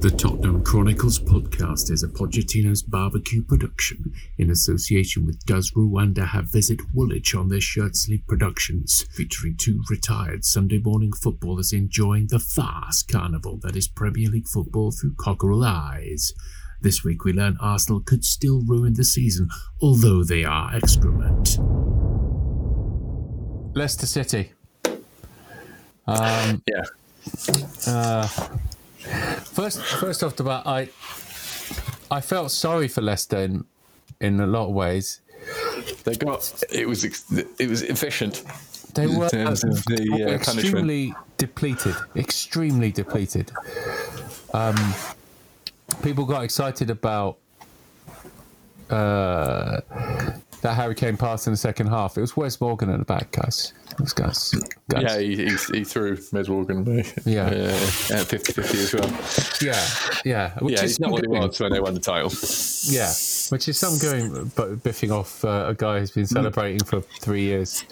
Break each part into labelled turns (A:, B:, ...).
A: The Tottenham Chronicles podcast is a Pochettino's barbecue production in association with Does Rwanda Have Visit Woolwich on their shirt sleeve productions, featuring two retired Sunday morning footballers enjoying the fast carnival that is Premier League football through cockerel eyes. This week we learn Arsenal could still ruin the season, although they are excrement.
B: Leicester City. Um,
C: Yeah.
B: uh, first, first off the bat, I I felt sorry for Leicester in, in a lot of ways.
C: They got it was it was efficient.
B: They
C: In
B: were,
C: terms of the, uh, punishment.
B: extremely depleted. Extremely depleted. Um, people got excited about uh, that Harry Kane pass in the second half. It was Wes Morgan at the back, guys. Guys. guys.
C: Yeah, he, he, he threw Wes Morgan.
B: Yeah.
C: uh, at 50-50 as well.
B: yeah, yeah. Which
C: Yeah,
B: is
C: he's not what he was when they won the title.
B: Yeah, which is some going but biffing off uh, a guy who's been celebrating for three years.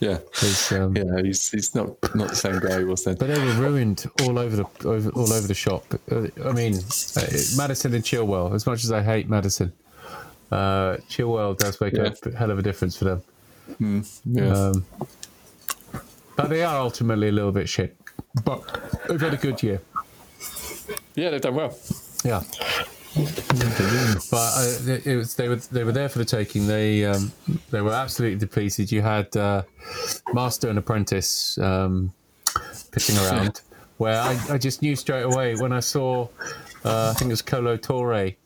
C: Yeah,
B: He's, um,
C: yeah, he's he's not not the same guy he was then.
B: But they were ruined all over the over, all over the shop. Uh, I mean, uh, Madison and Chilwell. As much as I hate Madison, uh, Chilwell does make
C: Yeah.
B: a hell of a difference for them.
C: Yeah,
B: Um, but they are ultimately a little bit shit. But they've had a good year.
C: yeah, they've done well.
B: Yeah. But uh, it it was, they were they were there for the taking. They um, they were absolutely depleted. You had uh, master and apprentice um, pitching around, where I, I just knew straight away when I saw uh, I think it was Kolo Toure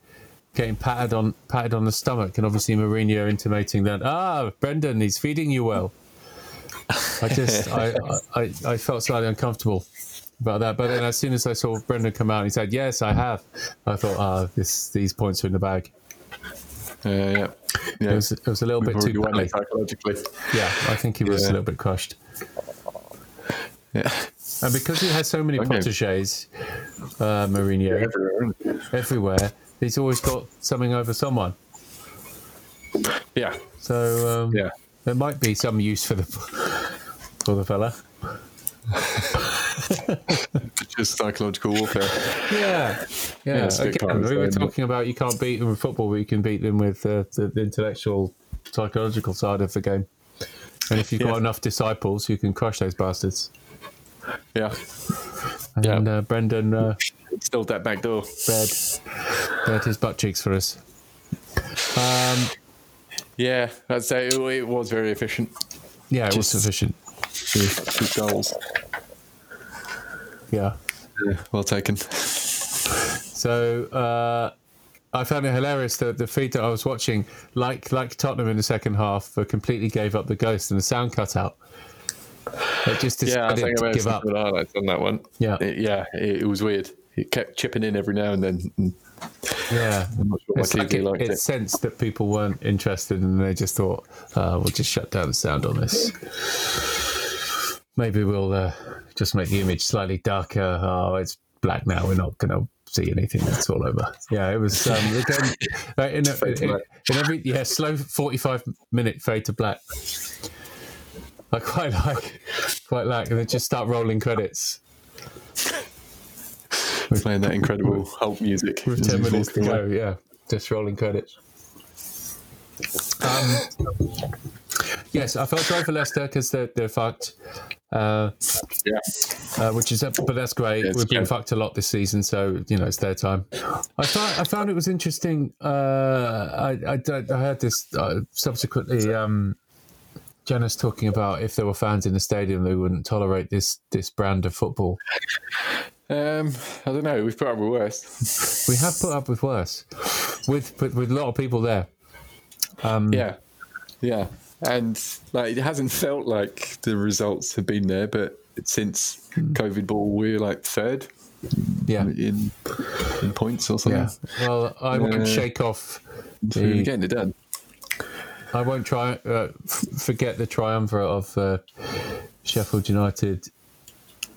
B: getting patted on patted on the stomach, and obviously Mourinho intimating that ah Brendan he's feeding you well. I just I, I, I felt slightly uncomfortable about that. But then as soon as I saw Brendan come out, he said, "Yes, I have." I thought, "Ah, this these points are in the bag."
C: Uh, yeah, yeah.
B: It was it was a little
C: We've
B: bit too
C: it psychologically.
B: Yeah, I think he was
C: Yeah.
B: a little bit crushed,
C: Yeah,
B: and because he has so many
C: Okay.
B: proteges, uh, Mourinho
C: everywhere.
B: everywhere, he's always got something over someone.
C: Yeah,
B: So um,
C: yeah.
B: there might be some use for the for the fella.
C: Just psychological warfare.
B: Yeah, yeah.
C: bit
B: Again, we were talking about you can't beat them with football, but you can beat them with uh, the, the intellectual, psychological side of the game. And if you've got enough disciples, you can crush those bastards.
C: Yeah,
B: And
C: Yeah.
B: uh, Brendan uh,
C: still that back door.
B: bared, bared his butt cheeks for us. Um,
C: Yeah, I'd say it, it was very efficient.
B: yeah, it was
C: Just-
B: sufficient.
C: Goals.
B: Yeah.
C: Yeah, well taken.
B: So uh, I found it hilarious that the feed that I was watching, like like Tottenham in the second half, completely gave up the ghost and the sound cut out. It just
C: Yeah, I think I
B: to give up.
C: highlights on that one.
B: Yeah.
C: It- yeah, it, it was weird. It kept chipping in every now and then. and
B: Yeah.
C: I'm not sure
B: It's like it, it
C: it.
B: sensed that people weren't interested and they just thought, uh, we'll just shut down the sound on this. Maybe we'll uh, just make the image slightly darker. Oh, it's black now. We're not going to see anything. It's all over. Yeah, it was. Um, again, uh, in, a, in, in every yeah slow forty five minute fade to black. I quite like, quite like, and then just start rolling credits
C: Playing that incredible Hulk music.
B: with ten minutes to go. Yeah, just rolling credits. Um, yes, I felt sorry for Leicester because they're they're fucked. Uh,
C: Yeah.
B: uh, which is, but that's great.
C: Yes,
B: We've been
C: yeah.
B: fucked a lot this season, so you know it's their time. I found I found it was interesting. Uh, I, I I heard this uh, subsequently. Um, Jenas talking about if there were fans in the stadium, they wouldn't tolerate this this brand of football.
C: Um, I don't know. We've put up with worse.
B: We have put up with worse, with with, with a lot of people there. Um,
C: yeah, yeah, and like it hasn't felt like the results have been there, but since COVID ball, we're like third
B: yeah,
C: in in points or something.
B: yeah. Well, I won't
C: Uh,
B: shake off. The,
C: getting it done.
B: I won't try uh, f- forget the triumvirate of uh, Sheffield United,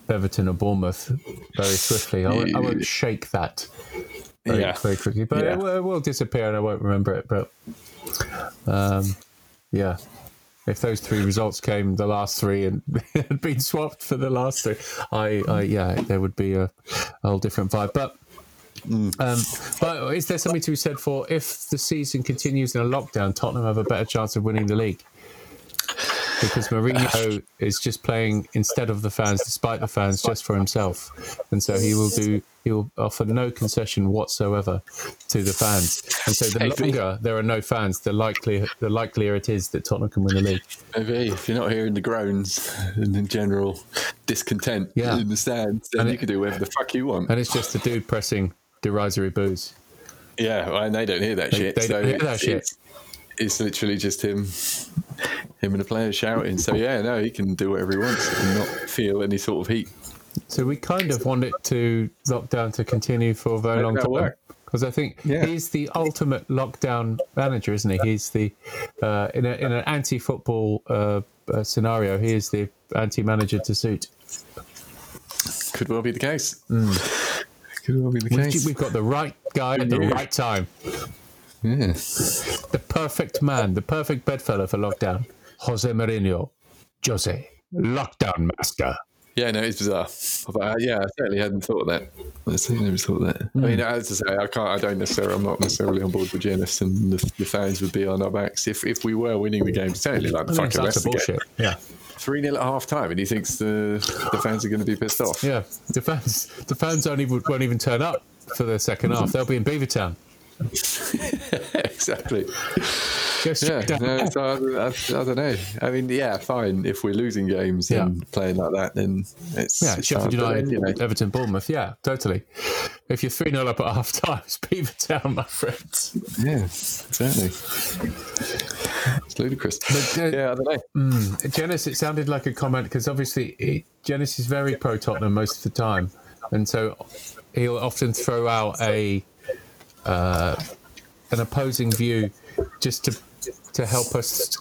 B: Everton, or Bournemouth very swiftly. I won't, I won't shake that very,
C: Yeah.
B: very quickly, but
C: Yeah.
B: it, will, it will disappear and I won't remember it. But um, yeah, if those three results came, the last three, and had been swapped for the last three, I, I yeah, there would be a, a whole different vibe. But um, but is there something to be said for if the season continues in a lockdown, Tottenham have a better chance of winning the league? Because Mourinho oh. is just playing instead of the fans, despite the fans, just for himself, and so he will do. He will offer no concession whatsoever to the fans, and so the longer there are no fans, the likelier the likelier it is that Tottenham can win the league.
C: Maybe if you're not hearing the groans and the general discontent
B: Yeah.
C: in the stands, then
B: And
C: you
B: it-
C: can do whatever the fuck you want.
B: And it's just a dude pressing derisory boos.
C: Yeah, well, and they don't hear that
B: They-
C: shit.
B: they
C: so
B: don't hear that
C: it's,
B: shit.
C: It's, it's literally just him, him and the players shouting. So yeah, no, he can do whatever he wants and not feel any sort of heat.
B: So we kind of want it to lockdown to continue for a very long time because I think
C: Yeah.
B: he's the ultimate lockdown manager, isn't he? He's the uh, in a in an anti-football uh, uh, scenario. He is the anti-manager to suit.
C: Could well be the case. Could well be the case.
B: we've got the right guy at the right time,
C: Yeah.
B: the perfect man, the perfect bedfellow for lockdown. Jose Mourinho, Jose, lockdown master.
C: Yeah, no, it's bizarre. But, uh, yeah, I certainly hadn't thought of that. I certainly never thought of that. I mean, as I say, I can't. I don't necessarily. I'm not necessarily on board with Jenas, and the, the fans would be on our backs if if we were winning the game. Certainly, like the
B: I mean,
C: fucking
B: that's
C: rest
B: a
C: of the
B: bullshit.
C: game.
B: Yeah.
C: Three 0 at half time, and he thinks the the fans are going to be pissed off.
B: Yeah, the fans, the fans only won't even turn up for the second half. They'll be in Beavertown.
C: exactly. Yeah, no, so I, I, I don't know. I mean, yeah, fine. If we're losing games
B: Yeah.
C: and playing like that, then it's
B: Yeah,
C: it's
B: Sheffield United,
C: you know,
B: Everton, Bournemouth. Yeah, totally. If you're 3 0 up at half time, it's Beavertown, my friends.
C: yeah, certainly. It's ludicrous.
B: But, uh,
C: yeah, I don't know.
B: Jenas, it sounded like a comment because obviously it, Jenas is very pro Tottenham most of the time. And so he'll often throw out a uh, an opposing view just to to help us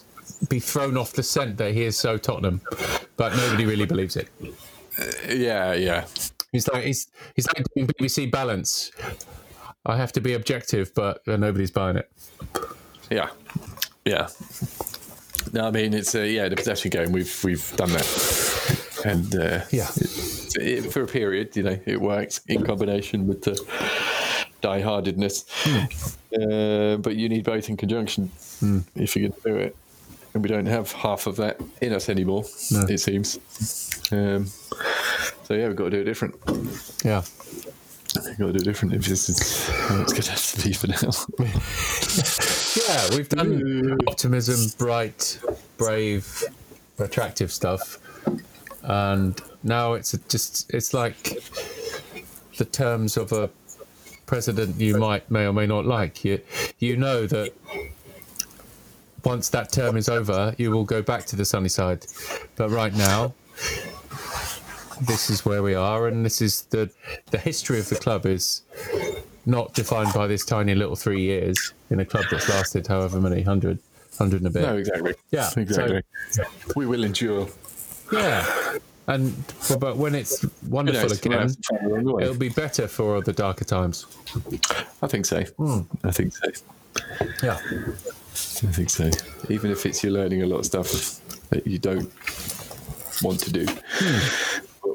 B: be thrown off the scent that he is so Tottenham. But nobody really believes it.
C: Yeah, yeah.
B: He's like he's he's like doing BBC Balance. I have to be objective, but uh, nobody's buying it.
C: Yeah, yeah. No, I mean it's a yeah the possession game. We've we've done that, and uh,
B: Yeah.
C: it, it, for a period, you know, it worked in combination with the die-heartedness. Uh, but you need both in conjunction if you're going to do it, and we don't have half of that in us anymore.
B: No.
C: It seems. Um, so yeah, we've got to do it different.
B: Yeah.
C: We've got to do it different if this is it's going to have to be for now.
B: Yeah, we've done optimism, bright, brave, attractive stuff, and now it's a- just it's like the terms of a president you might may or may not like. You you know that once that term is over, you will go back to the sunny side, but right now. This is where we are, and this is the the history of the club is not defined by this tiny little three years in a club that's lasted however many hundred, hundred and a bit.
C: no, exactly.
B: Yeah, so-
C: exactly. we will endure.
B: Yeah, and but- when it's wonderful
C: You know,
B: again,
C: it's along
B: it'll be better for the darker times.
C: I think so.
B: Hmm.
C: I think so.
B: Yeah,
C: I think so. Even if it's you're learning a lot of stuff that you don't want to do,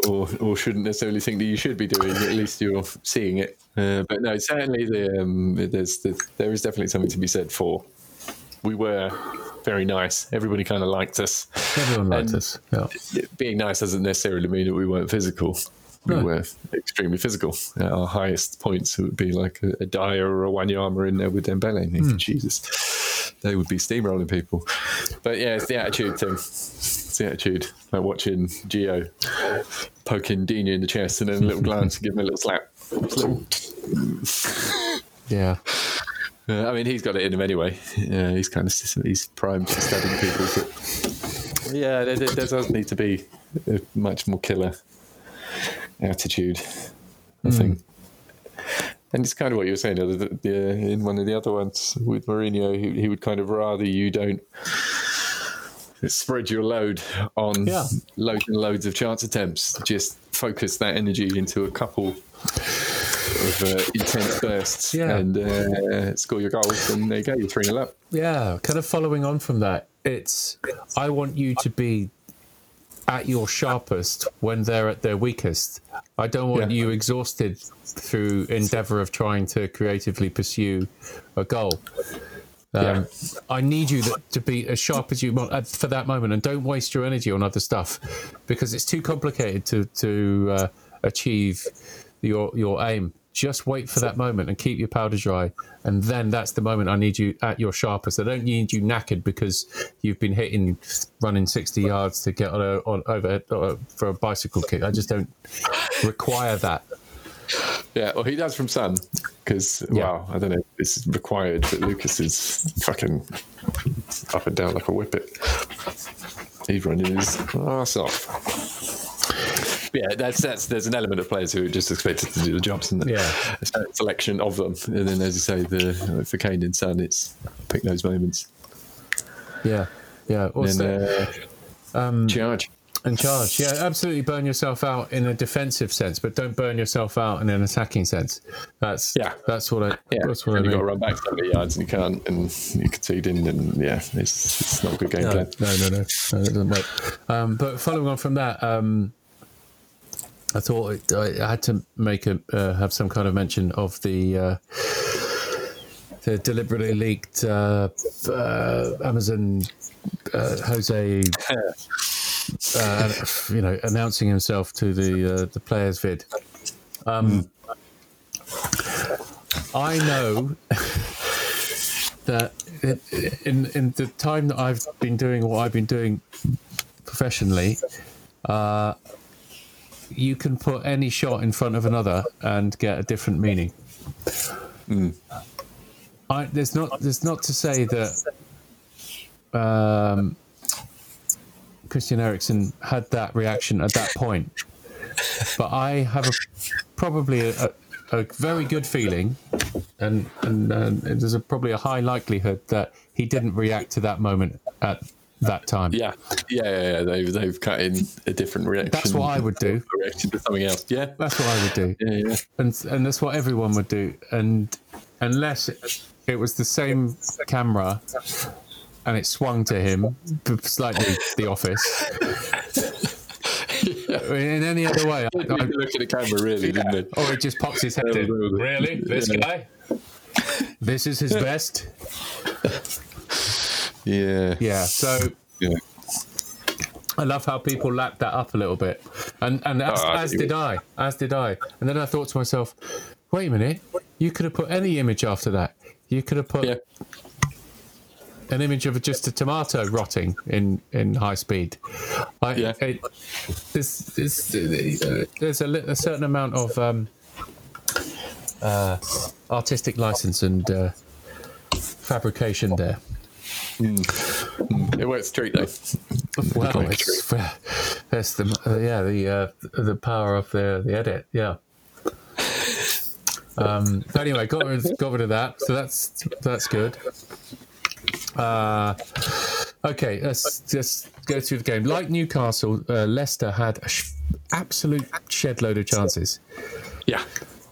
C: or or shouldn't necessarily think that you should be doing. At least you're seeing it. Uh, but no, certainly the, um, there's the, there is definitely something to be said for. We were very nice. Everybody kind of liked us.
B: everyone liked
C: And-
B: us. Yeah,
C: Being nice doesn't necessarily mean that we weren't physical. We
B: No.
C: were extremely physical. At our highest points, it would be like a, a Dier or a Wanyama in there with Dembele. And
B: Hmm.
C: Jesus, they would be steamrolling people. But yeah, it's the attitude thing. It's the attitude. Like watching Gio poking Dina in the chest and then a little glance and give him a little slap. It's a little-
B: yeah,
C: Uh, I mean, he's got it in him anyway. Yeah, he's kind of he's primed for studying people. But yeah, there, there does need to be a much more killer attitude, I think. And it's kind of what you were saying the, the, in one of the other ones with Mourinho. He, he would kind of rather you don't spread your load on
B: Yeah.
C: loads and loads of chance attempts. Just focus that energy into a couple of uh, intense bursts
B: Yeah.
C: and uh, score your goals, and there you go, you're 3 0 up.
B: Yeah, kind of following on from that, it's I want you to be at your sharpest when they're at their weakest. I don't want
C: Yeah.
B: you exhausted through endeavor of trying to creatively pursue a goal. Um, I need you to, to be as sharp as you want for that moment, and don't waste your energy on other stuff because it's too complicated to to uh, achieve your your aim. Just wait for that moment and keep your powder dry, and then that's the moment I need you at your sharpest. I don't need you knackered because you've been hitting, running sixty yards to get on, a, on over uh, for a bicycle kick. I just don't require that.
C: Yeah, well, he does from Son because,
B: Yeah.
C: wow, I don't know, if it's required, but Lucas is fucking up and down like a whippet. He's running his ass off. Yeah, that's that's. There's an element of players who are just expected to do the jobs, and
B: Yeah.
C: selection of them. And then, as you say, the for Kane and Son, it's pick those moments
B: Yeah, yeah.
C: and
B: Also,
C: uh, charge.
B: and charge. Yeah, absolutely burn yourself out in a defensive sense, but don't burn yourself out in an attacking sense. That's
C: Yeah.
B: That's what I.
C: Yeah,
B: That's what I
C: and you've got to run back 70 yards and you can't, and you're conceding, and yeah, it's, it's not a good game
B: No,
C: plan.
B: no, no, no, no, it doesn't work. Um, but following on from that, um, I thought it, I had to make a uh, have some kind of mention of the uh, the deliberately leaked uh, uh, Amazon uh, Jose, uh, you know, announcing himself to the uh, the players vid. Um, I know that in in the time that I've been doing what I've been doing professionally, uh, you can put any shot in front of another and get a different meaning. I, there's not there's not to say that um, Christian Eriksen had that reaction at that point, but I have a probably a, a, a very good feeling, and and, and there's a, probably a high likelihood that he didn't react to that moment at that time.
C: Yeah, yeah, yeah, yeah. They've they've cut in a different reaction.
B: That's what I would do.
C: A reaction to something else. Yeah,
B: That's what I would do.
C: yeah, yeah.
B: and and that's what everyone would do. And unless it, it was the same camera and it swung to him, slightly the office. In any other way, I, I,
C: look at the camera, really, didn't it?
B: or it just pops his head in. Really, this
C: Yeah.
B: guy? This is his best.
C: Yeah,
B: Yeah. So
C: yeah.
B: I love how people lapped that up a little bit, and and as,
C: Oh,
B: as did I, as did I. And then I thought to myself, wait a minute, you could have put any image after that. You could have put
C: yeah.
B: an image of just a tomato rotting in, in high speed. I,
C: Yeah.
B: it, there's, there's, there's a, a certain amount of um, uh, artistic license and uh, fabrication there.
C: It works straight though.
B: Well,
C: Quite
B: it's, that's the uh, yeah the uh, the power of the the edit. Yeah. Um, but anyway, got rid, got rid of that, so that's that's good. Uh, okay, let's just go through the game. Like Newcastle, uh, Leicester had an sh- absolute shed load of chances.
C: Yeah,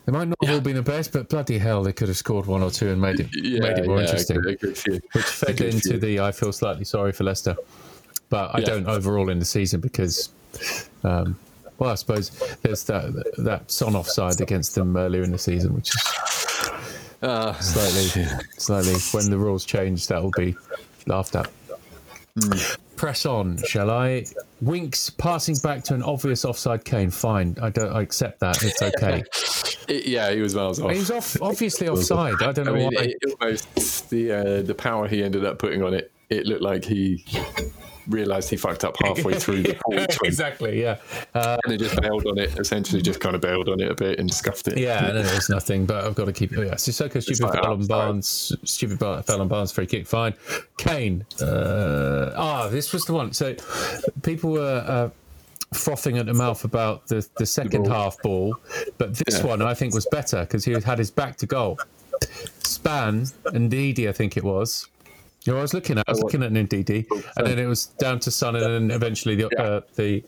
B: They might not have all been the best, but bloody hell, they could have scored one or two and made it
C: yeah,
B: made it more
C: yeah,
B: interesting
C: good, good
B: which fed
C: good
B: into the I feel slightly sorry for Leicester, but I
C: Yeah.
B: don't overall in the season because, um, well, I suppose there's that that Son offside against them earlier in the season, which is
C: Ah,
B: slightly slightly when the rules change that will be laughed at.
C: Hmm.
B: Press on, shall I? Winks passing back to an obvious offside Kane. Fine, I don't. I accept that. It's okay.
C: it- yeah, he was miles off.
B: He was off, obviously offside. I don't know
C: I mean,
B: why.
C: it, almost the uh, the power he ended up putting on it. It looked like he realised he fucked up halfway through the swing
B: exactly. Yeah. Uh,
C: and he just bailed on it. Essentially, just kind of bailed on it a bit and scuffed it.
B: Yeah, it was nothing, but I've got to keep. Oh yeah, Sissoko, stupid
C: like
B: foul on. Barnes, stupid bar- foul on Barnes, free kick, fine. Kane. Uh, ah, this was the one. So people were uh, frothing at the mouth about the the second
C: ball.
B: half ball, but this
C: Yeah.
B: one I think was better because he had his back to goal. Span and Ndidi, I think it was. You know, I was looking at, I was looking at Ndidi, and then it was down to Son, and then eventually the uh, the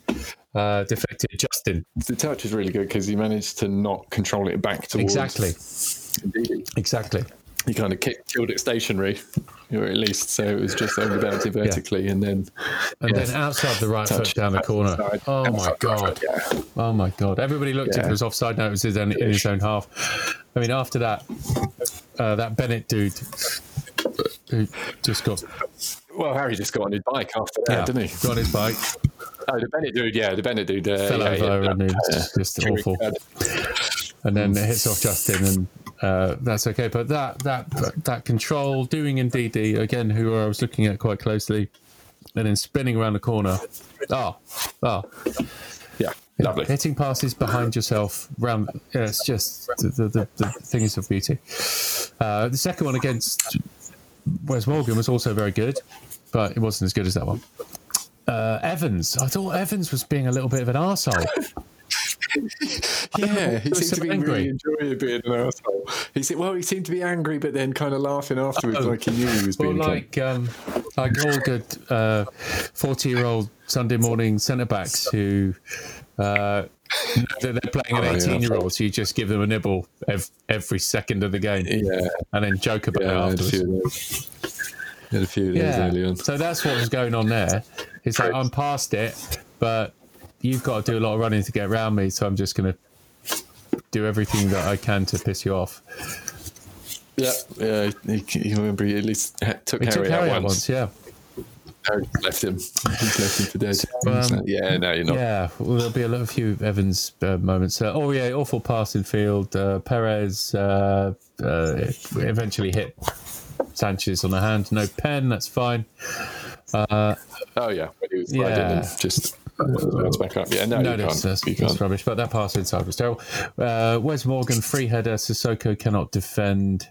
B: uh, deflected Justin.
C: The touch is really good because he managed to not control it back towards.
B: Exactly.
C: Indeed.
B: Exactly.
C: He kind of kicked, killed it stationary, or at least so it was just only bouncing vertically, and then
B: And then outside the right foot
C: Touch
B: down the corner.
C: outside-
B: Oh my god.
C: foot, yeah.
B: Oh my god! Everybody looked if it was offside. No, it was his own, in his own half. I mean, after that, uh, that Bennett dude who just got
C: Well, Harry just got on his bike after that,
B: yeah,
C: didn't he?
B: got on his bike,
C: Oh, the Bennett dude, yeah, the Bennett dude uh,
B: fell
C: yeah,
B: over,
C: yeah,
B: and it
C: uh,
B: was just
C: Jimmy
B: awful. And then it hits off Justin, and uh, that's okay. But that that that control, doing Ndidi again, who I was looking at quite closely, and then spinning around the corner. Oh, oh,
C: Yeah, lovely.
B: hitting passes behind yourself round yeah, it's just the, the, the, the things of beauty uh, the second one against Wes Morgan was also very good but it wasn't as good as that one uh, Evans I thought Evans was being a little bit of an arsehole
C: Yeah, he seemed to be
B: angry.
C: really enjoying being an asshole. He said, "Well, he seemed to be angry, but then kind of laughing afterwards,
B: Oh.
C: like he knew he was
B: well
C: being
B: like um, like all good 40 year old Sunday morning centre backs who uh, they're they're playing an
C: Oh,
B: 18 year old so you just give them a nibble ev- every second of the game
C: Yeah,
B: and then joke about
C: yeah,
B: it
C: a
B: afterwards
C: few of those. I had a few those early on.
B: So that's what was going on there. It's like I'm past it, but you've got to do a lot of running to get around me, so I'm just going to do everything that I can to piss you off.
C: Yeah, yeah. He, he remember he at least took
B: He
C: Harry,
B: took Harry
C: out once.
B: once, yeah.
C: Harry left him. He's left him for dead.
B: um,
C: So, yeah, no, you're not.
B: Yeah, well, there'll be a lot of few Evans uh, moments. Uh, oh yeah, awful passing field. Uh, Perez uh, uh, eventually hit Sanchez on the hand. No pen, that's fine.
C: Oh yeah, when he was
B: Yeah.
C: just bounce back up. Yeah, no,
B: No,
C: you
B: that's,
C: can't.
B: that's,
C: you
B: that's rubbish. But that pass inside was terrible. Uh, Wes Morgan, free header. Sissoko cannot defend.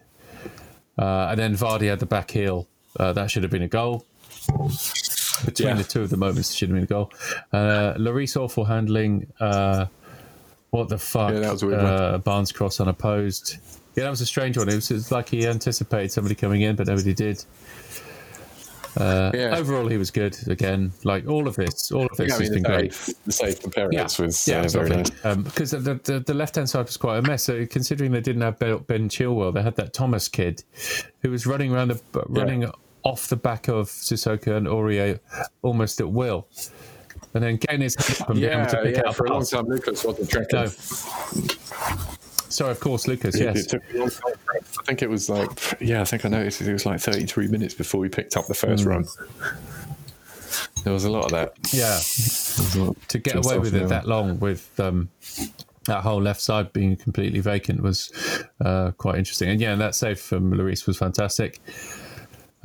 B: Uh, and then Vardy had the back heel. Uh, that should have been a goal. Between
C: Yeah.
B: the two of the moments, should have been a goal. Uh, Lloris awful handling. Uh, what the fuck?
C: Yeah, that was a weird
B: uh, Barnes cross unopposed. Yeah, that was a strange one. It was, it was like he anticipated somebody coming in, but nobody did. Uh,
C: Yeah.
B: Overall, he was good. Again, like all of this, all of this
C: Yeah, I
B: has
C: mean,
B: been great.
C: the save from Perez was
B: yeah,
C: uh, very nice.
B: Um, because the, the, the left hand side was quite a mess. So considering they didn't have Ben, Chilwell, they had that Thomas kid who was running around the running off the back of Sissoko and Aurier almost at will, and then getting his head up and being able to
C: Yeah,
B: pick
C: yeah.
B: out
C: For a long time, Lucas wasn't tracking.
B: No. Sorry, of course, Lucas.
C: It-
B: Yes.
C: It took a long time. for him. I think it was like, yeah, I think I noticed it was like 33 minutes before we picked up the first
B: Hmm.
C: run. There was a lot of that.
B: Yeah. To get away with it that long with um, that whole left side being completely vacant was uh, quite interesting. And yeah, and that save from Lloris was fantastic.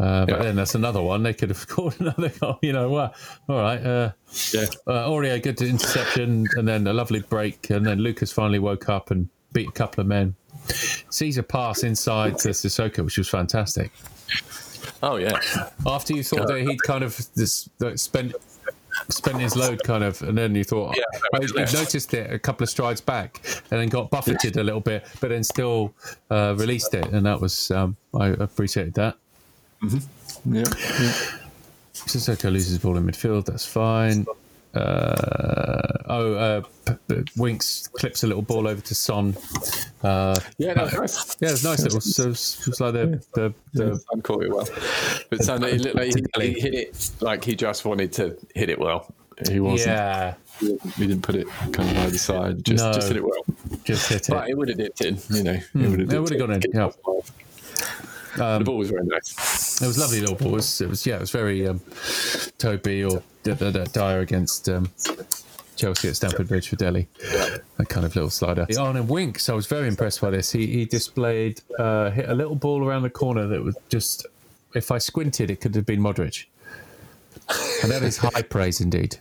B: Uh, but
C: Yeah.
B: then that's another one. They could have scored another goal. You know, well, all right. Uh,
C: Yeah.
B: uh, Aurier, good interception, and then a lovely break. And then Lucas finally woke up and beat a couple of men. Sees a pass inside to Sissoko, which was fantastic.
C: Oh, yeah.
B: After you thought that he'd kind of this, spent spent his load kind of, and then you thought,
C: Yeah,
B: you noticed it a couple of strides back, and then got buffeted a little bit, but then still uh, released it, and that was um, I appreciated that.
C: Yeah. yeah.
B: Sissoko loses ball in midfield. That's fine. Uh, oh, uh, P- P- Winks clips a little ball over to Son. Uh,
C: Yeah, that was nice.
B: yeah, it's nice. It was, it was, it was like the the,
C: The
B: the
C: Son caught it well. But Son, it looked like he, he hit it like he just wanted to hit it well. He wasn't.
B: yeah,
C: He didn't put it kind of either side. Just,
B: No.
C: just hit it well.
B: just hit it.
C: But it would have dipped in, you know. It would have
B: it gone in, yeah.
C: The ball was very nice.
B: It was lovely little ball. It was, it was yeah, it was very um, Toby or Dier against um, Chelsea at Stamford Bridge for Dele. That kind of little slider. And Winks, I was very impressed by this. He he displayed uh, hit a little ball around the corner that was just. If I squinted, it could have been Modric. And that is high praise indeed.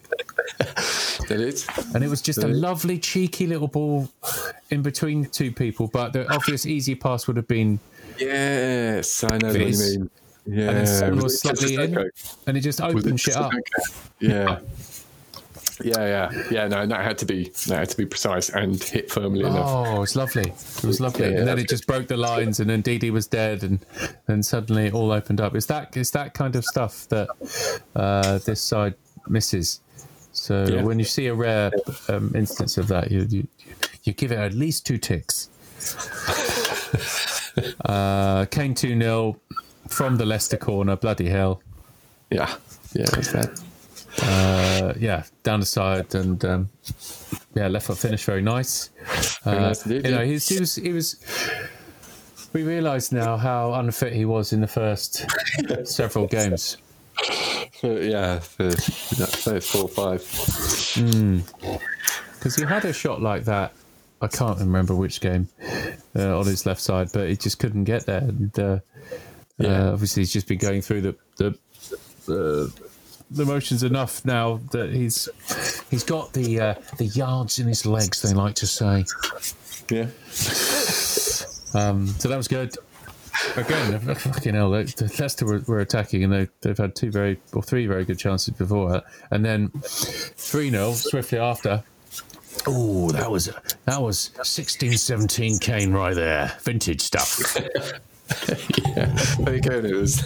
C: It?
B: And it was just a lovely, cheeky little ball in between two people. But the obvious easy pass would have been
C: Yes, I know what you mean. Yeah,
B: and then Son
C: was it
B: slightly in, and it just opened
C: it
B: shit up.
C: Yeah. Yeah, yeah, yeah. No, that had to be that had to be precise and hit firmly enough.
B: Oh, it's lovely. It was lovely.
C: Yeah,
B: and then it just broke the lines, and then Ndidi was dead, and then suddenly it all opened up. It's that it's that kind of stuff that uh, this side misses. So
C: Yeah.
B: when you see a rare um, instance of that, you, you you give it at least two ticks. uh, Kane two 0 from the Leicester corner. Bloody hell!
C: Yeah, yeah, that's that.
B: Uh, yeah, down the side and um, yeah, left foot finish very nice.
C: Very
B: Uh,
C: nice indeed,
B: you know, he was he was. We realise now how unfit he was in the first several games.
C: Yeah, for yeah, four or five.
B: Because he had a shot like that. I can't remember which game uh, on his left side, but he just couldn't get there. And uh,
C: Yeah.
B: uh, obviously, he's just been going through the the the, the motions enough now that he's he's got the uh, the yards in his legs. They like to say.
C: Yeah,
B: Um, so that was good. Again, fucking hell, they- Leicester were, were attacking and they, they've had two very, or three very good chances before that. And then 3 0 swiftly after. Oh, that was that was 16 17 Kane right there. Vintage stuff.
C: yeah. There you go. It was.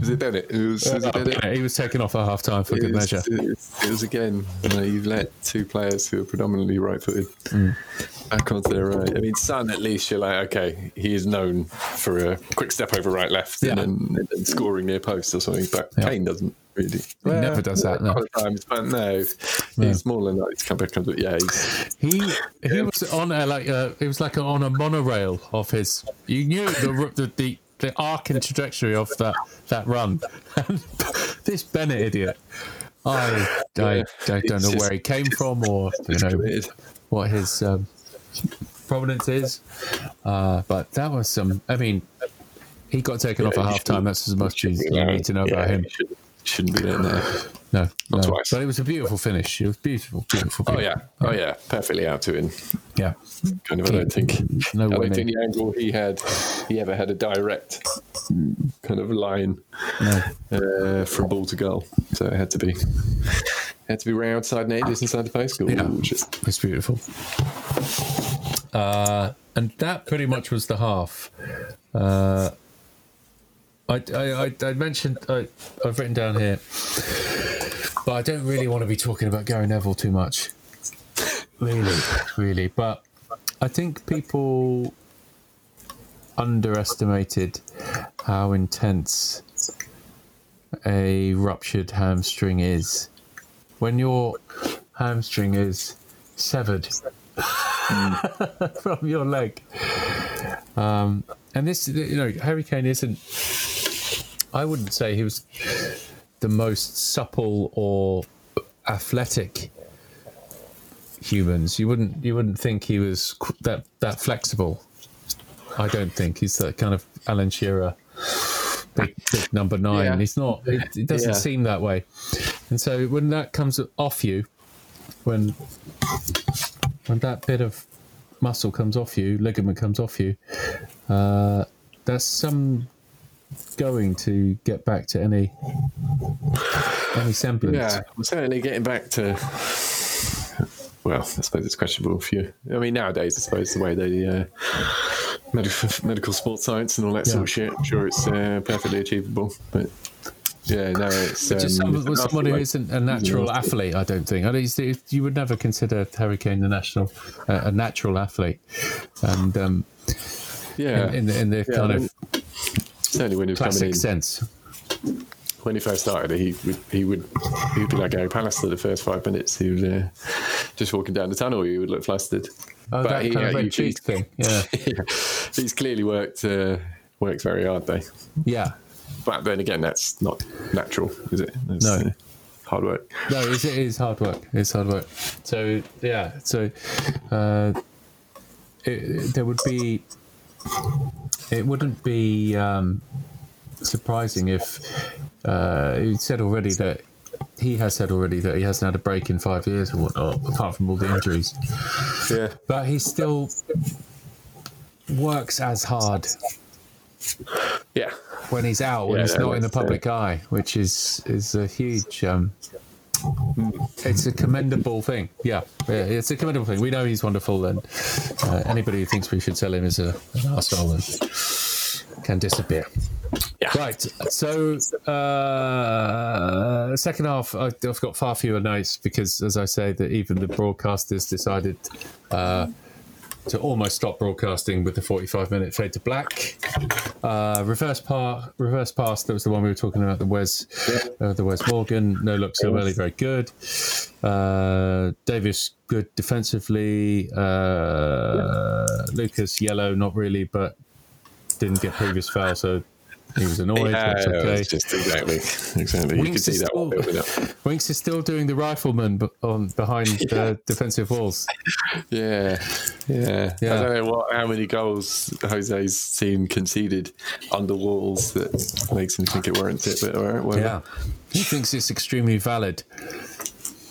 C: Was it Bennett? It was. Was it Bennett?
B: he was taken off at half time for
C: It
B: good
C: was,
B: measure.
C: it was- it was again. You know, you've let two players who are predominantly right-footed
B: Mm.
C: Back onto their right. I mean, Son, at least you're like, okay, he is known for a quick step over right left
B: Yeah.
C: and, then, and then scoring near post or something. But
B: Yeah.
C: Kane doesn't really.
B: He never does that, no.
C: times, but no, he's than likely to come back. But yeah, he's,
B: He he was on a, like a, it was like a, on a monorail of his. You knew the the the, the arc and trajectory of that that run. And this Bennett idiot, I I, I don't know where he came from or you know what his um, provenance is. Uh, but that was some. I mean, he got taken off
C: Yeah,
B: at
C: he
B: half time. That's as much as you need to know about him.
C: Shouldn't, shouldn't be there.
B: No, no.
C: twice.
B: But it was a beautiful finish. It was beautiful, beautiful.
C: Oh
B: beautiful.
C: yeah, oh yeah, perfectly out to him.
B: yeah.
C: Kind of. I don't think.
B: No
C: I don't think the angle he had, he ever had a direct kind of line
B: No.
C: uh, from ball to goal. So it had to be had to be round side and edges inside the post. Goal,
B: Yeah. It's beautiful. Uh, and that pretty much was the half. Uh, I, I, I, I mentioned, I, I've written down here, but I don't really want to be talking about Gary Neville too much. Really, really. But I think people underestimated how intense a ruptured hamstring is. When your hamstring is severed from your leg. Um, and this, you know, Harry Kane isn't. I wouldn't say he was the most supple or athletic humans. You wouldn't. You wouldn't think he was that that flexible. I don't think he's that kind of Alan Shearer, big, big number nine.
C: Yeah.
B: He's not. It, it doesn't
C: Yeah.
B: seem that way. And so when that comes off you, when when that bit of muscle comes off you, ligament comes off you, uh, there's some going to get back to any any semblance.
C: yeah, I'm certainly getting back to. Well, I suppose it's questionable for you. I mean, nowadays, I suppose the way they uh, medical medical sports science and all that sort of shit. I'm sure it's uh, perfectly achievable, but yeah, no, it's
B: But just
C: um,
B: someone,
C: it's
B: with
C: enough
B: someone who isn't a natural
C: Yeah.
B: athlete, I don't think. I don't, you- would never consider Harry Kane a national, uh, a natural athlete, and um,
C: yeah,
B: in, in the, in the
C: Yeah,
B: kind
C: I
B: of
C: certainly when he was coming
B: classic
C: in,
B: sense.
C: when he first started, he would he would he'd be like Gary Pallister the first five minutes. He would uh, just walking down the tunnel, he would look flustered.
B: Oh,
C: But
B: that
C: he-
B: kind of
C: yeah,
B: red cheek thing. Yeah,
C: he's clearly worked uh, worked very hard though.
B: yeah.
C: But then again, that's not natural, is it? That's,
B: No.
C: hard work.
B: No, it's, it is hard work. It's hard work. So yeah, so uh, it, there would be. It wouldn't be um, surprising if uh, he said already that he has said already that he hasn't had a break in five years or whatnot, apart from all the injuries.
C: Yeah,
B: But he still works as hard
C: yeah,
B: when he's out, when
C: Yeah,
B: he's not in the public eye, which is is a huge. Um, it's a commendable thing. Yeah, yeah, it's a commendable thing. We know he's wonderful, and uh, anybody who thinks we should sell him is a, an arsehole. And can disappear.
C: Yeah.
B: Right. So, uh, second half, I've got far fewer notes because, as I say, that even the broadcasters decided uh, to almost stop broadcasting with the 45 minute fade to black. Uh, reverse par, reverse pass. That was the one we were talking about. The Wes, uh, the Wes Morgan. No look so early, very good. Uh, Davies good defensively. Uh, Lucas yellow, not really, but didn't get previous foul, so he was annoyed.
C: Yeah,
B: That's
C: it
B: okay.
C: exactly, exactly. You could
B: Winks
C: see
B: is,
C: that
B: still,
C: one building up.
B: Winks is still doing the rifleman on behind the defensive walls.
C: Yeah, yeah.
B: Yeah.
C: I don't know what how many goals Jose's team conceded under walls that makes him think it warrants it. But all right,
B: Yeah, he thinks it's extremely valid.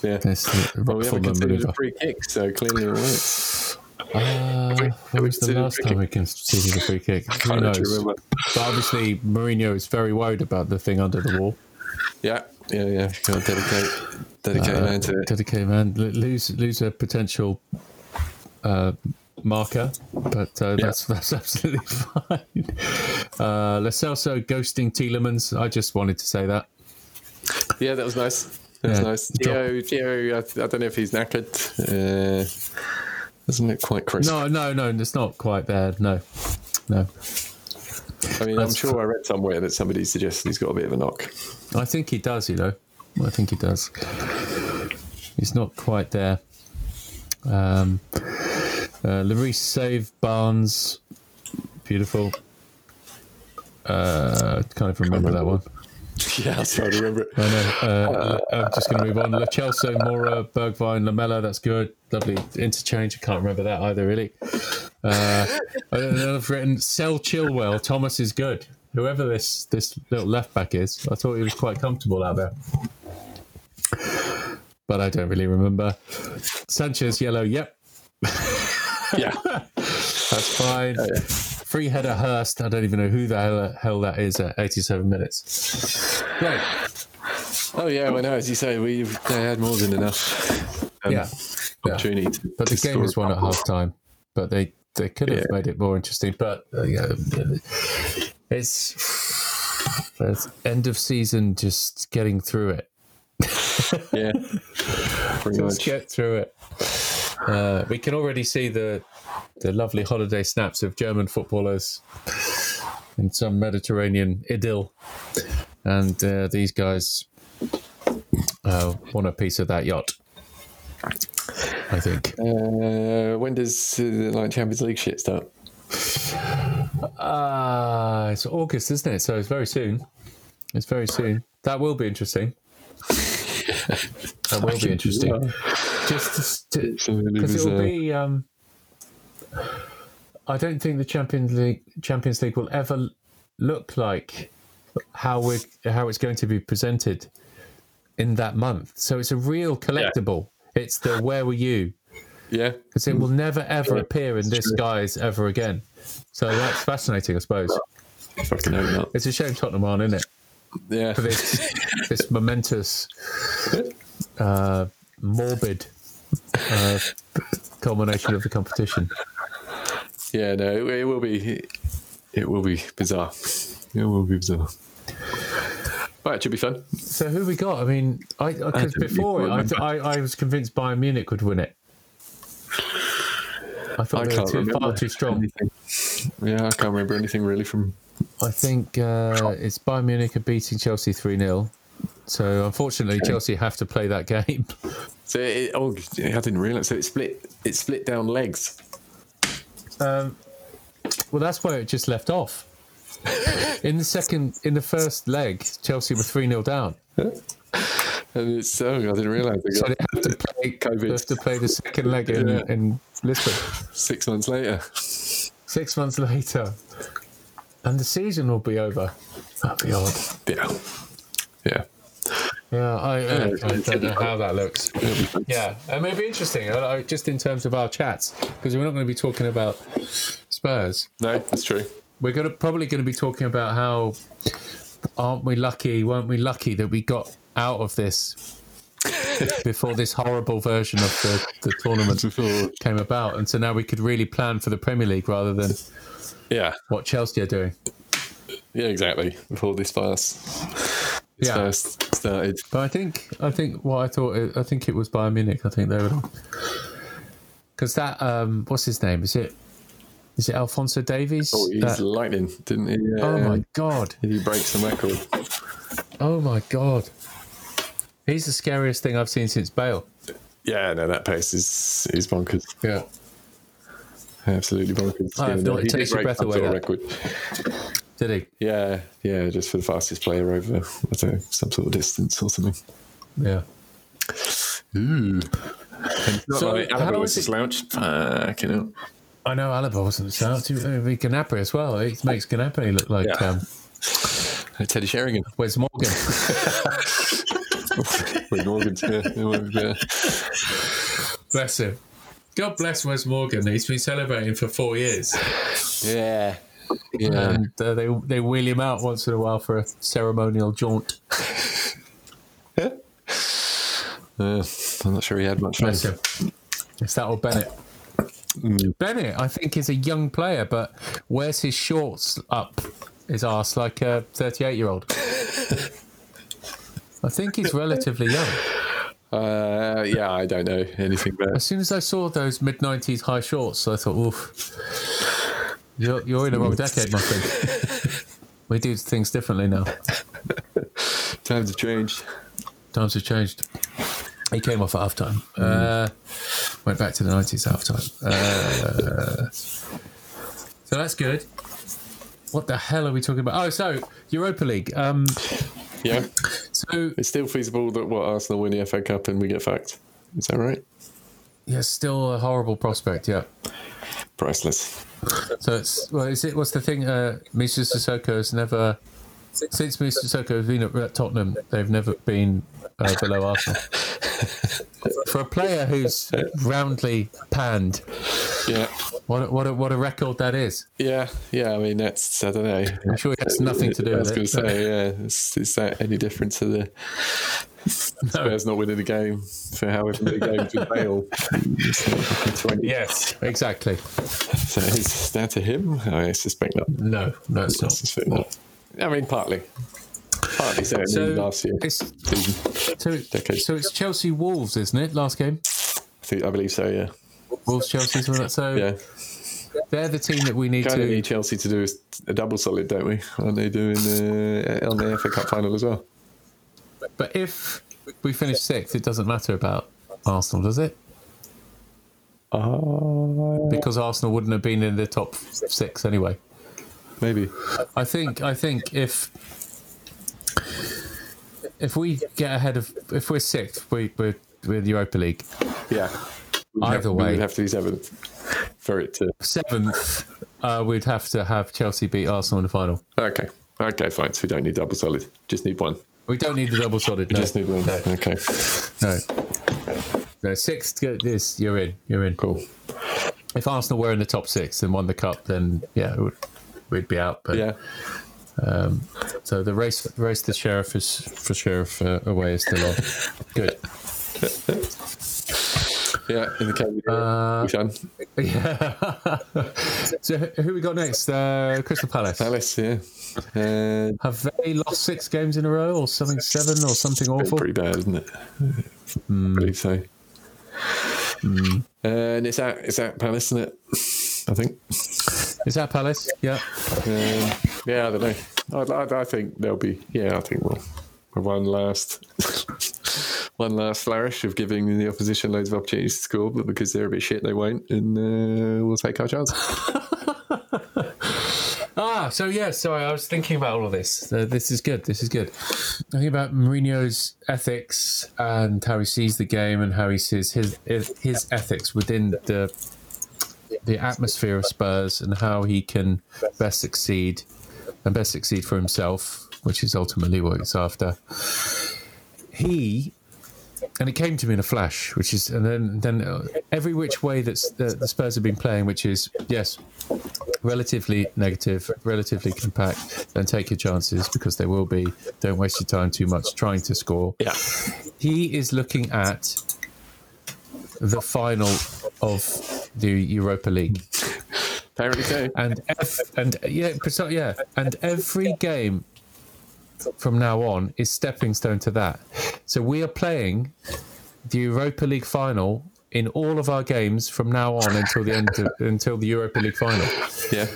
C: yeah.
B: This
C: Well, we haven't conceded a free kick, so clearly it works.
B: Uh, when was the last time we conceded a free kick? Who knows?
C: remember.
B: But obviously, Mourinho is very worried about the thing under the wall.
C: Yeah, yeah, yeah. Got to dedicate, dedicate
B: Uh,
C: man to it.
B: Dedicated man, lose lose a potential uh, marker, but uh, that's that's absolutely fine. Uh, Lo Celso ghosting Tielemans. I just wanted to say that.
C: Yeah, that was nice. That was nice. Gio, Gio, I, I don't know if he's knackered. Uh, doesn't it quite crisp.
B: No, no, no, it's not quite bad. No, no.
C: I mean, I'm sure I read somewhere that somebody suggested he's got a bit of a knock.
B: I think he does. You know, I think he does. He's not quite there. Um, uh, Lloris save Barnes, beautiful. Uh, can't even remember that one.
C: yeah, I'm trying to remember it.
B: I know. Uh, I'm just going to move on. Lo Celso, Moura, Bergwijn, Lamela. That's good. Lovely interchange. I can't remember that either, really. Uh, I've written Sell Chilwell. Thomas is good. Whoever this this little left back is, I thought he was quite comfortable out there. But I don't really remember. Sanchez yellow. Yep,
C: Yeah,
B: that's fine. Free header Hurst. I don't even know who the hell, hell that is at 87 minutes. Right.
C: Oh yeah, well, no, as you say, we they had more than enough. um,
B: Yeah. Yeah.
C: opportunity. To,
B: But the game was won at half time. But they, they could have
C: Yeah.
B: made it more interesting. But uh, yeah, it's, it's end of season, just getting through it.
C: Yeah, pretty
B: Just
C: much.
B: get through it. Uh, we can already see the the lovely holiday snaps of German footballers in some Mediterranean idyll, and uh, these guys uh, want a piece of that yacht. I think.
C: Uh, when does uh, the like Champions League shit start?
B: Ah, it's August, isn't it? So it's very soon. It's very soon. That will be interesting. that will be interesting. Just to,
C: So it
B: because it will
C: uh,
B: be. Um, I don't think the Champions League Champions League will ever look like how we how it's going to be presented in that month. So it's a real collectible. It's the where were you?
C: yeah,
B: Because it will never ever
C: Yeah,
B: appear in this guise ever again. So that's fascinating, I suppose.
C: fucking not.
B: It's a shame Tottenham aren't in it
C: Yeah,
B: for this this momentous, uh, morbid uh, culmination of the competition.
C: Yeah, no, it, it will be, it will be bizarre. It will be bizarre. Right, it should be fun.
B: So who we got? I mean, I because before I, I I was convinced Bayern Munich would win it. I thought they were too far too strong.
C: anything. Yeah, I can't remember anything really from.
B: I think uh, it's Bayern Munich are beating Chelsea three 0 So unfortunately, Chelsea have to play that game.
C: So it, oh, I didn't realize. So it split. It split down legs.
B: Um, well, that's where it just left off. In the second, in the first leg, Chelsea were three 0 down,
C: And it's so I didn't realize. They
B: so
C: got
B: they have to play.
C: COVID.
B: They have to play the second leg in,
C: Yeah.
B: in Lisbon
C: six months later.
B: six months later, and the season will be over. That'd be odd.
C: Yeah, yeah.
B: Yeah, I, I, I don't know how that looks. Yeah, it may be interesting, uh, uh, just in terms of our chats, because we're not going to be talking about Spurs.
C: No, that's true.
B: We're going to probably going to be talking about how aren't we lucky, weren't we lucky that we got out of this before this horrible version of the, the tournament came about, and so now we could really plan for the Premier League rather than
C: Yeah,
B: what Chelsea are doing.
C: Yeah, exactly. Before this farce, this
B: Yeah.
C: first started.
B: But I think I think what I thought I think it was Bayern Munich. I think they were because that um what's his name? Is it is it Alphonso Davies?
C: Oh, he's
B: That-
C: lightning, didn't he?
B: oh
C: Uh,
B: my god!
C: He breaks some record.
B: Oh my god! He's the scariest thing I've seen since Bale.
C: Yeah, no, that pace is is bonkers.
B: Yeah.
C: Absolutely bonkers.
B: I have
C: Yeah,
B: it takes your breath away,
C: record.
B: Did he?
C: Yeah, yeah, just for the fastest player over I don't know, some sort of distance or something.
B: Yeah.
C: Ooh.
B: So,
C: So, like,
B: how
C: Alaba was
B: is
C: a
B: it-
C: slouch. Fucking hell.
B: I know Alaba wasn't so to be Gnabry as well. It makes Gnabry look like
C: Yeah.
B: um,
C: Teddy Sheringham.
B: Wes Morgan.
C: Wait, Morgan's yeah, yeah.
B: bless him. God bless Wes Morgan. He's been celebrating for four years.
C: Yeah. Yeah.
B: and uh, they they wheel him out once in a while for a ceremonial jaunt.
C: Uh, I'm not sure he had much.
B: Bless him. It's that or Bennett. Bennett, I think, is a young player, but wears his shorts up his arse like a 38 year old. I think he's relatively young.
C: Uh, yeah, I don't know anything about
B: As soon as I saw those mid 90s high shorts, I thought, oof, you're, you're in the wrong decade, my friend. We do things differently now.
C: Times have changed.
B: Times have changed. He came off at half time. Uh, went back to the 90s half time. Uh, so that's good. What the hell are we talking about? Oh, so Europa League. Um,
C: Yeah.
B: so,
C: It's still feasible that what Arsenal win the FA Cup and we get fucked. Is that right?
B: yeah, still a horrible prospect, yeah.
C: Priceless.
B: So it's, well, is it, what's the thing? Uh, Mr. Sissoko has never, since Mr. Sissoko has been at Tottenham, they've never been uh, below Arsenal. For a player who's roundly panned,
C: Yeah.
B: what a, what a, what a record that is.
C: Yeah. Yeah. I mean, that's, I don't know.
B: I'm sure it has nothing to do
C: I was
B: with
C: going to say, yeah. Is, is that any different to the Spurs not winning the game for however many games with Bale? It's not fucking 20.
B: Yes, exactly.
C: So is that to him? I suspect not.
B: No, no, it's
C: I
B: not.
C: suspect not. I mean, partly. Partly
B: So
C: last year.
B: it's so, so it's Chelsea Wolves, isn't it? Last game,
C: I, think, I believe so, yeah.
B: Wolves Chelsea. So, so
C: Yeah.
B: they're the team that we need
C: Kind
B: to.
C: need Chelsea to do a double solid, don't we? Aren't they doing uh, on the FA Cup final as well?
B: But if we finish sixth, it doesn't matter about Arsenal, does it?
C: Uh,
B: Because Arsenal wouldn't have been in the top six anyway.
C: maybe.
B: I think. I think if if we get ahead of if we're sixth, we, we're with Europa League.
C: Yeah. We'd
B: Either
C: have, we'd have to be seventh for it to.
B: Seventh, uh, we'd have to have Chelsea beat Arsenal in the final.
C: Okay. Okay, fine. So we don't need double solid. Just need one.
B: We don't need the double.
C: We
B: No,
C: just need one.
B: No.
C: Okay.
B: no. No, sixth. This you're in. You're in.
C: Cool.
B: If Arsenal were in the top six and won the cup, then yeah, would, we'd be out. But
C: Yeah.
B: so the race, the race to sheriff is for sheriff uh, away is still on. Good.
C: Yeah. In the case
B: Uh. Yeah. so who we got next? Uh, Crystal Palace.
C: Palace, yeah. Uh,
B: Have they lost six games in a row, or something seven, or something awful?
C: pretty bad, isn't it? I believe so. Uh, and it's at it's at Palace, isn't it? I think.
B: Is that Palace? Yeah.
C: Um, yeah, I don't know. I, I, I think they'll be. Yeah, I think we'll one last one last flourish of giving the opposition loads of opportunities to score, but because they're a bit shit, they won't, and uh, we'll take our chance.
B: Ah, so yeah, sorry, I was thinking about all of this. Uh, this is good. This is good. Thinking about Mourinho's ethics and how he sees the game and how he sees his his ethics within the the atmosphere of Spurs and how he can best succeed and best succeed for himself, which is ultimately what he's after. He and it came to me in a flash, which is, and then then uh, every which way that the, the Spurs have been playing, which is yes, relatively negative, relatively compact, and take your chances because they will be. Don't waste your time too much trying to score.
C: Yeah,
B: He is looking at the final of the Europa League.
C: Apparently so.
B: and ev- and yeah, yeah, and every game from now on is stepping stone to that. So we are playing the Europa League final in all of our games from now on until the end of, until the Europa League final.
C: Yeah.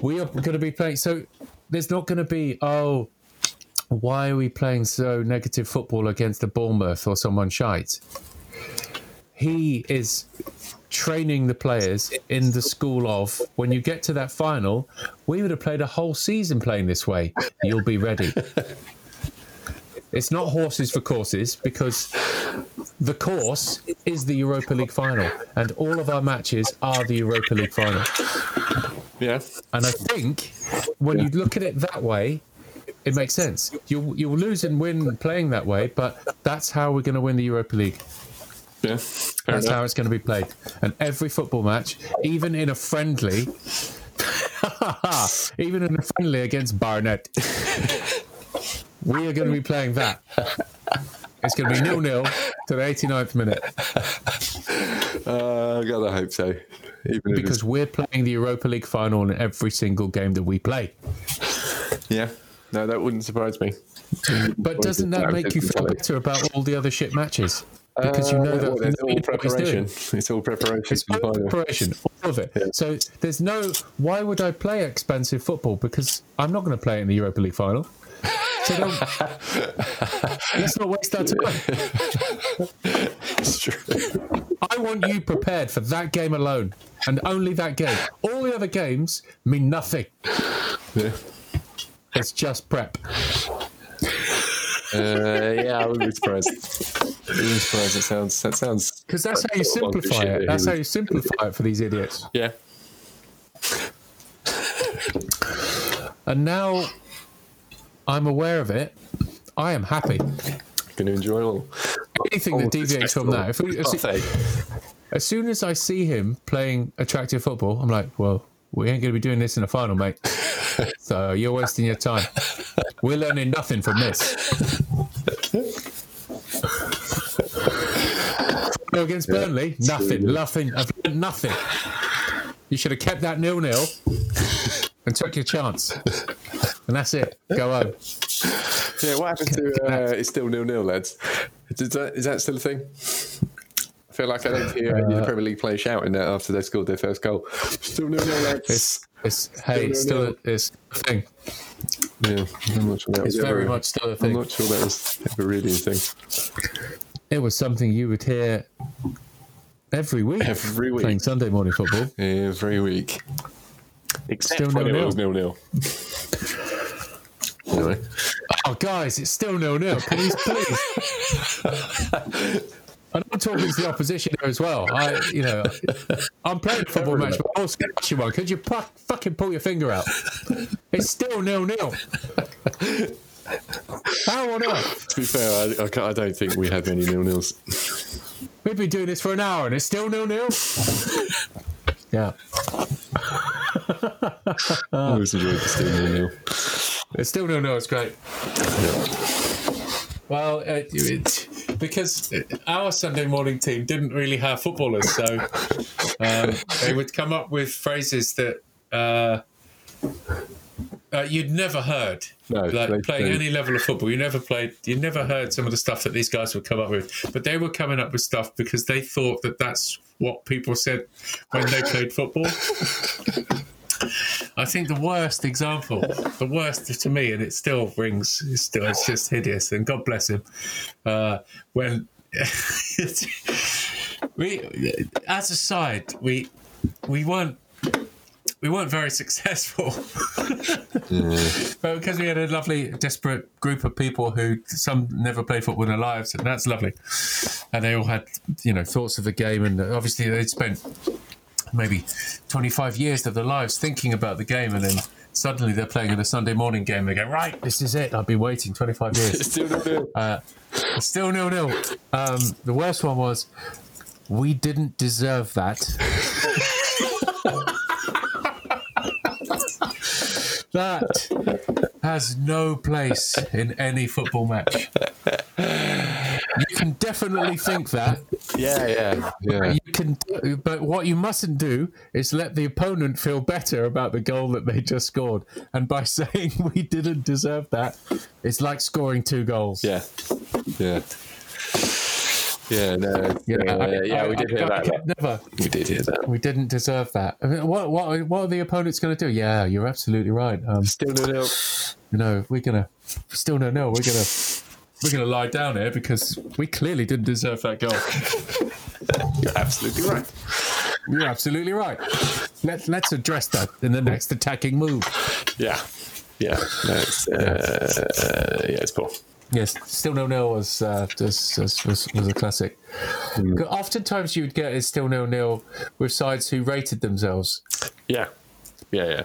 B: We are going to be playing. So there's not going to be oh. Why are we playing so negative football against a Bournemouth or someone shite? He is training the players in the school of when you get to that final, we would have played a whole season playing this way. You'll be ready. It's not horses for courses because the course is the Europa League final, and all of our matches are the Europa League final.
C: Yeah.
B: And I think when you look at it that way, it makes sense. You'll you'll lose and win playing that way, but that's how we're going to win the Europa League.
C: Yeah.
B: That's
C: enough.
B: how it's going to be played. And every football match, even in a friendly, even in a friendly against Barnet, we are going to be playing that. It's going to be nil nil to the 89th minute
C: Uh, I gotta hope so. Even
B: because we're playing the Europa League final in every single game that we play.
C: yeah. No, that wouldn't surprise me.
B: But doesn't that make you feel better about all the other shit matches? Because you know
C: Uh,
B: that
C: well, it's all
B: what he's doing.
C: preparation. It's all preparation.
B: It's all preparation, all of it. So there's no. Why would I play expensive football? Because I'm not going to play in the Europa League final. So don't, let's not waste our time.
C: It's true.
B: I want you prepared for that game alone, and only that game. All the other games mean nothing.
C: Yeah.
B: It's just prep.
C: Uh, yeah, I wouldn't be surprised. I wouldn't be surprised. It sounds. That sounds.
B: Because that's how you
C: Sort of one
B: simplify it. That's how you simplify it for these idiots.
C: Yeah.
B: And now I'm aware of it. I am happy.
C: Going to enjoy all.
B: Anything
C: all
B: that deviates from that. If we, as,
C: buffet.
B: as soon as I see him playing attractive football, I'm like, well, we ain't going to be doing this in a final, mate. so you're wasting your time. We're learning nothing from this. Go against Burnley, nothing, nothing. I've learned nothing. You should have kept that nil nil and took your chance. And that's it. Go home.
C: Yeah, what happened to uh, it's still nil nil, lads? Is that, is that still a thing? I feel like I don't hear any of the Premier League players shouting that after they scored their first goal. Still nil nil, lads.
B: It's it's hey, it's
C: Still
B: a, it's a thing.
C: yeah, I'm not sure that
B: It's
C: was
B: very
C: ever,
B: much still a thing.
C: I'm not sure that was ever really a thing.
B: It was something you would hear every week
C: Every week.
B: playing Sunday morning football.
C: Every week. Except
B: Still nil-nil.
C: was nil nil. Anyway.
B: Oh, guys, it's still nil nil. Please, please. And I'm talking to the opposition here as well. I, you know, I'm playing a football match, but also watching one. Could you pu- fucking pull your finger out? It's still nil nil. How on earth?
C: To be fair, I, I, I don't think we have any nil nils.
B: We've been doing this for an hour and it's still nil nil. Yeah,
C: I always enjoyed the still nil nil.
B: It's still nil nil. It's great. Well, uh, it, because our Sunday morning team didn't really have footballers, so um, they would come up with phrases that uh, uh, you'd never heard.
C: No,
B: like playing any level of football, you never played. You never heard some of the stuff that these guys would come up with, but they were coming up with stuff because they thought that that's what people said when they played football. I think the worst example, the worst to me, and it still rings, it's still, it's just hideous. And God bless him. Uh, when we, as a side, we we weren't we weren't very successful. but because we had a lovely, desperate group of people who some never played football in their lives, and that's lovely. And they all had, you know, thoughts of the game, and obviously they'd spent maybe 25 years of their lives thinking about the game, and then suddenly they're playing in a Sunday morning game. They go, right, this is it. I've been waiting 25 years.
C: Still nil nil.
B: It's Still nil nil. Um, the worst one was, we didn't deserve that. that has no place in any football match. You can definitely think that.
C: Yeah, yeah, yeah.
B: You can can but what you mustn't do is let the opponent feel better about the goal that they just scored. And by saying we didn't deserve that, it's like scoring two goals.
C: Yeah, yeah, yeah. No,
B: Yeah,
C: yeah,
B: I-
C: yeah,
B: I-
C: we did
B: I-
C: hear that.
B: Never.
C: We did hear that.
B: We didn't deserve that. I mean, what what what are the opponents going to do? Yeah, you're absolutely right. Um,
C: Still nil nil.
B: you know, we're gonna still no no. We're gonna we're gonna lie down here because we clearly didn't deserve that goal.
C: You're absolutely right.
B: You're absolutely right. Let let's address that in the next attacking move.
C: Yeah, yeah. No, it's, uh, yeah, it's poor.
B: Yes, still no nil was, uh, was, was was a classic. Oftentimes you would get is still no nil with sides who rated themselves.
C: Yeah, yeah,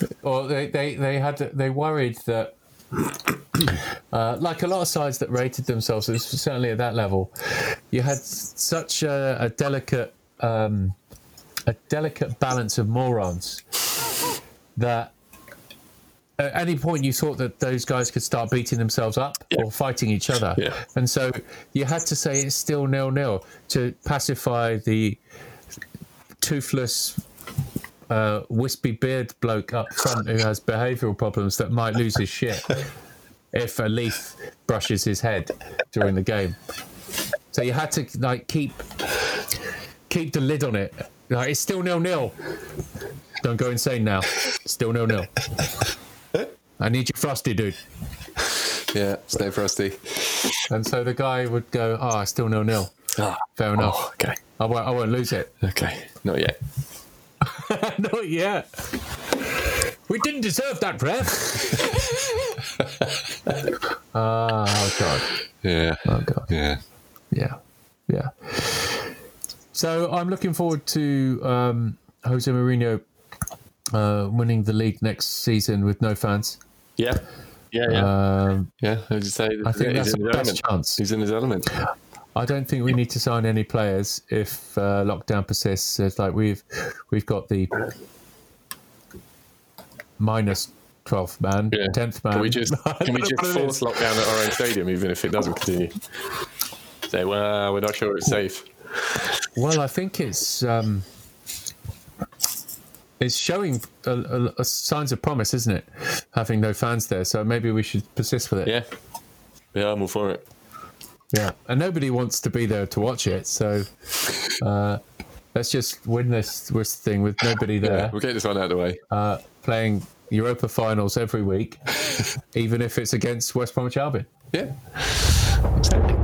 C: yeah.
B: or they, they, they had they worried that uh, like a lot of sides that rated themselves certainly at that level. You had such a, a delicate um, a delicate balance of morons that at any point you thought that those guys could start beating themselves up or fighting each other.
C: Yeah.
B: and so you had to say it's still nil nil to pacify the toothless uh, wispy beard bloke up front who has behavioural problems that might lose his shit if a leaf brushes his head during the game. So you had to like keep keep the lid on it. Like it's still nil nil. Don't go insane now. Still nil nil. I need you frosty, dude.
C: Yeah, stay frosty.
B: And so the guy would go, "Ah, oh, still nil nil.
C: Ah,
B: Fair enough.
C: oh, okay,
B: I won't. I won't lose it.
C: okay. Not yet.
B: Not yet. We didn't deserve that, breath. Ah, oh god.
C: Yeah,
B: Oh god.
C: yeah.
B: Yeah, yeah. So I'm looking forward to um, Jose Mourinho uh, winning the league next season with no fans.
C: Yeah, yeah, yeah.
B: Um,
C: yeah, I just say,
B: I think
C: yeah,
B: that's the best
C: element.
B: chance.
C: He's in his element.
B: I don't think we need to sign any players if uh, lockdown persists. It's like we've we've got the minus twelfth man,
C: Yeah.
B: tenth man.
C: Can we just can we just
B: know what it
C: force lockdown at our own stadium, even if it doesn't continue? Say, well, we're not sure it's safe.
B: Well, I think it's um, it's showing a, a, a signs of promise, isn't it? Having no fans there, so maybe we should persist with it.
C: Yeah, yeah, I'm all for it.
B: Yeah, and nobody wants to be there to watch it, so uh, let's just win this, this thing with nobody
C: Yeah,
B: there,
C: we'll get this one out of the way.
B: uh, playing Europa finals every week, even if it's against West Bromwich Albion.
C: Yeah, exactly.